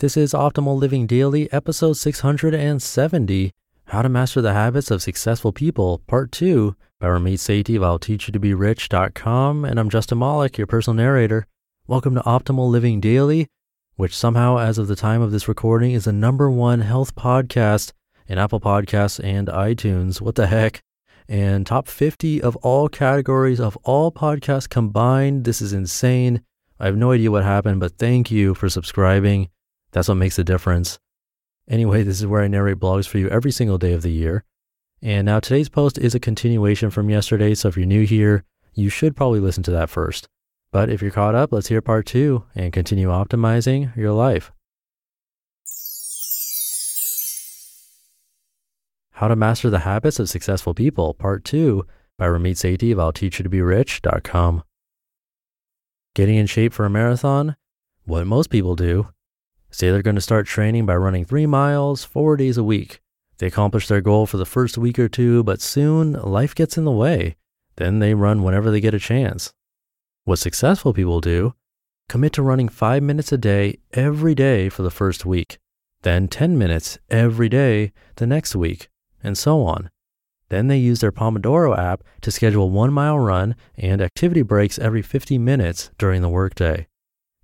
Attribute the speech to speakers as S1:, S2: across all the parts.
S1: This is Optimal Living Daily, episode 670 How to Master the Habits of Successful People, part two by Ramit Sethi of I'll Teach You to Be Rich.com. And I'm Justin Malik, your personal narrator. Welcome to Optimal Living Daily, which somehow, as of the time of this recording, is the number one health podcast in Apple Podcasts and iTunes. What the heck? And top 50 of all categories of all podcasts combined. This is insane. I have no idea what happened, but thank you for subscribing. That's what makes a difference. Anyway, this is where I narrate blogs for you every single day of the year. And now today's post is a continuation from yesterday. So if you're new here, you should probably listen to that first. But if you're caught up, let's hear part two and continue optimizing your life. How to Master the Habits of Successful People, Part 2 by Ramit Sethi of I'll Teach to Be Rich.com. Getting in shape for a marathon? What most people do. Say they're going to start training by running three miles, four days a week. They accomplish their goal for the first week or two, but soon life gets in the way. Then they run whenever they get a chance. What successful people do commit to running five minutes a day every day for the first week, then 10 minutes every day the next week, and so on. Then they use their Pomodoro app to schedule one mile run and activity breaks every 50 minutes during the workday.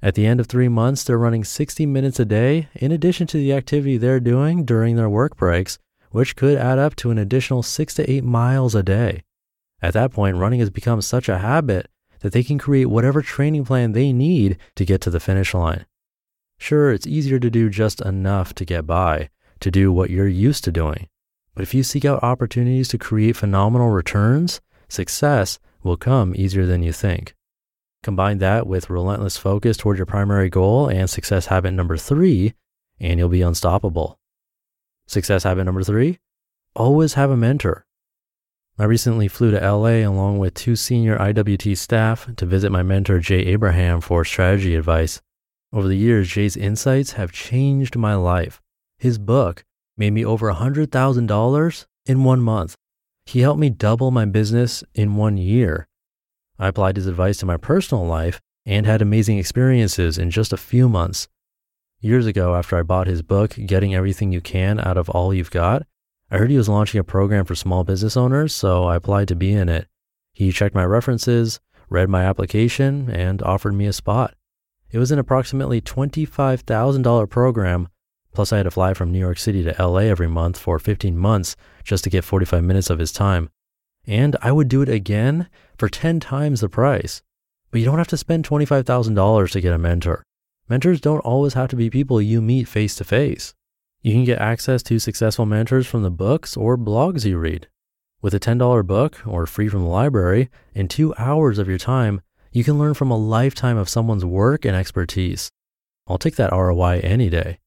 S1: At the end of three months, they're running 60 minutes a day in addition to the activity they're doing during their work breaks, which could add up to an additional six to eight miles a day. At that point, running has become such a habit that they can create whatever training plan they need to get to the finish line. Sure, it's easier to do just enough to get by, to do what you're used to doing. But if you seek out opportunities to create phenomenal returns, success will come easier than you think. Combine that with relentless focus toward your primary goal and success habit number three, and you'll be unstoppable. Success habit number three always have a mentor. I recently flew to LA along with two senior IWT staff to visit my mentor, Jay Abraham, for strategy advice. Over the years, Jay's insights have changed my life. His book made me over $100,000 in one month. He helped me double my business in one year. I applied his advice to my personal life and had amazing experiences in just a few months. Years ago, after I bought his book, Getting Everything You Can Out of All You've Got, I heard he was launching a program for small business owners, so I applied to be in it. He checked my references, read my application, and offered me a spot. It was an approximately $25,000 program, plus I had to fly from New York City to LA every month for 15 months just to get 45 minutes of his time. And I would do it again for 10 times the price. But you don't have to spend $25,000 to get a mentor. Mentors don't always have to be people you meet face to face. You can get access to successful mentors from the books or blogs you read. With a $10 book or free from the library, in two hours of your time, you can learn from a lifetime of someone's work and expertise. I'll take that ROI any day.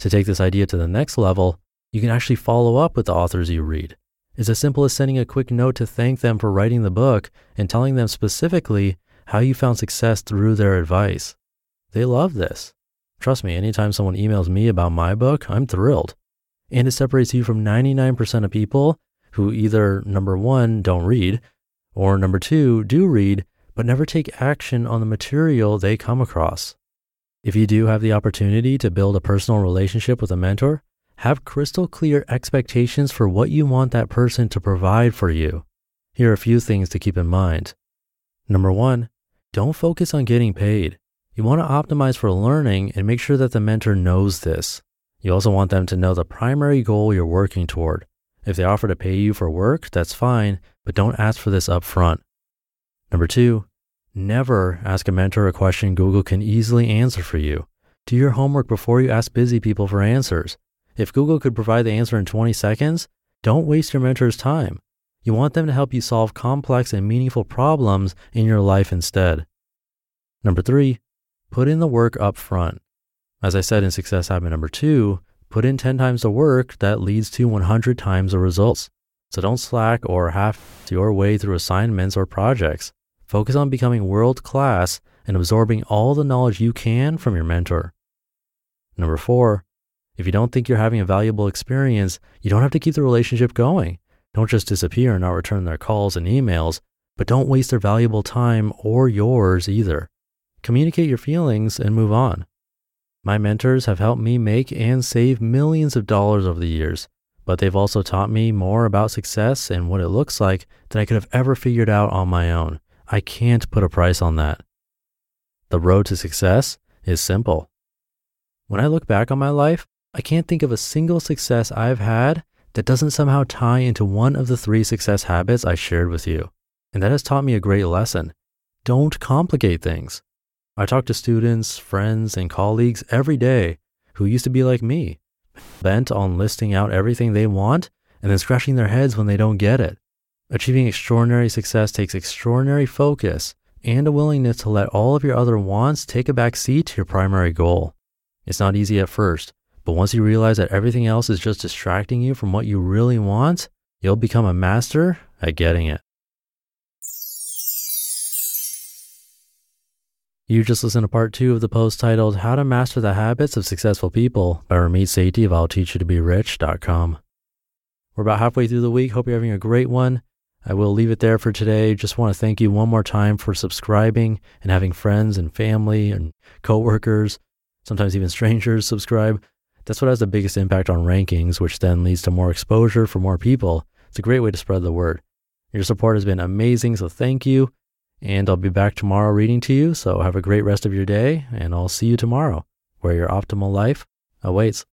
S1: To take this idea to the next level, you can actually follow up with the authors you read is as simple as sending a quick note to thank them for writing the book and telling them specifically how you found success through their advice. They love this. Trust me, anytime someone emails me about my book, I'm thrilled. And it separates you from 99% of people who either number one, don't read, or number two, do read, but never take action on the material they come across. If you do have the opportunity to build a personal relationship with a mentor, have crystal clear expectations for what you want that person to provide for you. Here are a few things to keep in mind. Number one, don't focus on getting paid. You want to optimize for learning and make sure that the mentor knows this. You also want them to know the primary goal you're working toward. If they offer to pay you for work, that's fine, but don't ask for this up front. Number two, never ask a mentor a question Google can easily answer for you. Do your homework before you ask busy people for answers. If Google could provide the answer in 20 seconds, don't waste your mentor's time. You want them to help you solve complex and meaningful problems in your life instead. Number three, put in the work up front. As I said in success habit number two, put in 10 times the work that leads to 100 times the results. So don't slack or half your way through assignments or projects. Focus on becoming world class and absorbing all the knowledge you can from your mentor. Number four, if you don't think you're having a valuable experience, you don't have to keep the relationship going. Don't just disappear and not return their calls and emails, but don't waste their valuable time or yours either. Communicate your feelings and move on. My mentors have helped me make and save millions of dollars over the years, but they've also taught me more about success and what it looks like than I could have ever figured out on my own. I can't put a price on that. The road to success is simple. When I look back on my life, I can't think of a single success I've had that doesn't somehow tie into one of the three success habits I shared with you. And that has taught me a great lesson. Don't complicate things. I talk to students, friends, and colleagues every day who used to be like me, bent on listing out everything they want and then scratching their heads when they don't get it. Achieving extraordinary success takes extraordinary focus and a willingness to let all of your other wants take a back seat to your primary goal. It's not easy at first, but once you realize that everything else is just distracting you from what you really want, you'll become a master at getting it. You just listened to part two of the post titled How to Master the Habits of Successful People by Ramit Sethi of I'll Teach to Be Rich.com. We're about halfway through the week. Hope you're having a great one. I will leave it there for today. Just want to thank you one more time for subscribing and having friends and family and coworkers, sometimes even strangers subscribe. That's what has the biggest impact on rankings, which then leads to more exposure for more people. It's a great way to spread the word. Your support has been amazing, so thank you. And I'll be back tomorrow reading to you. So have a great rest of your day, and I'll see you tomorrow where your optimal life awaits.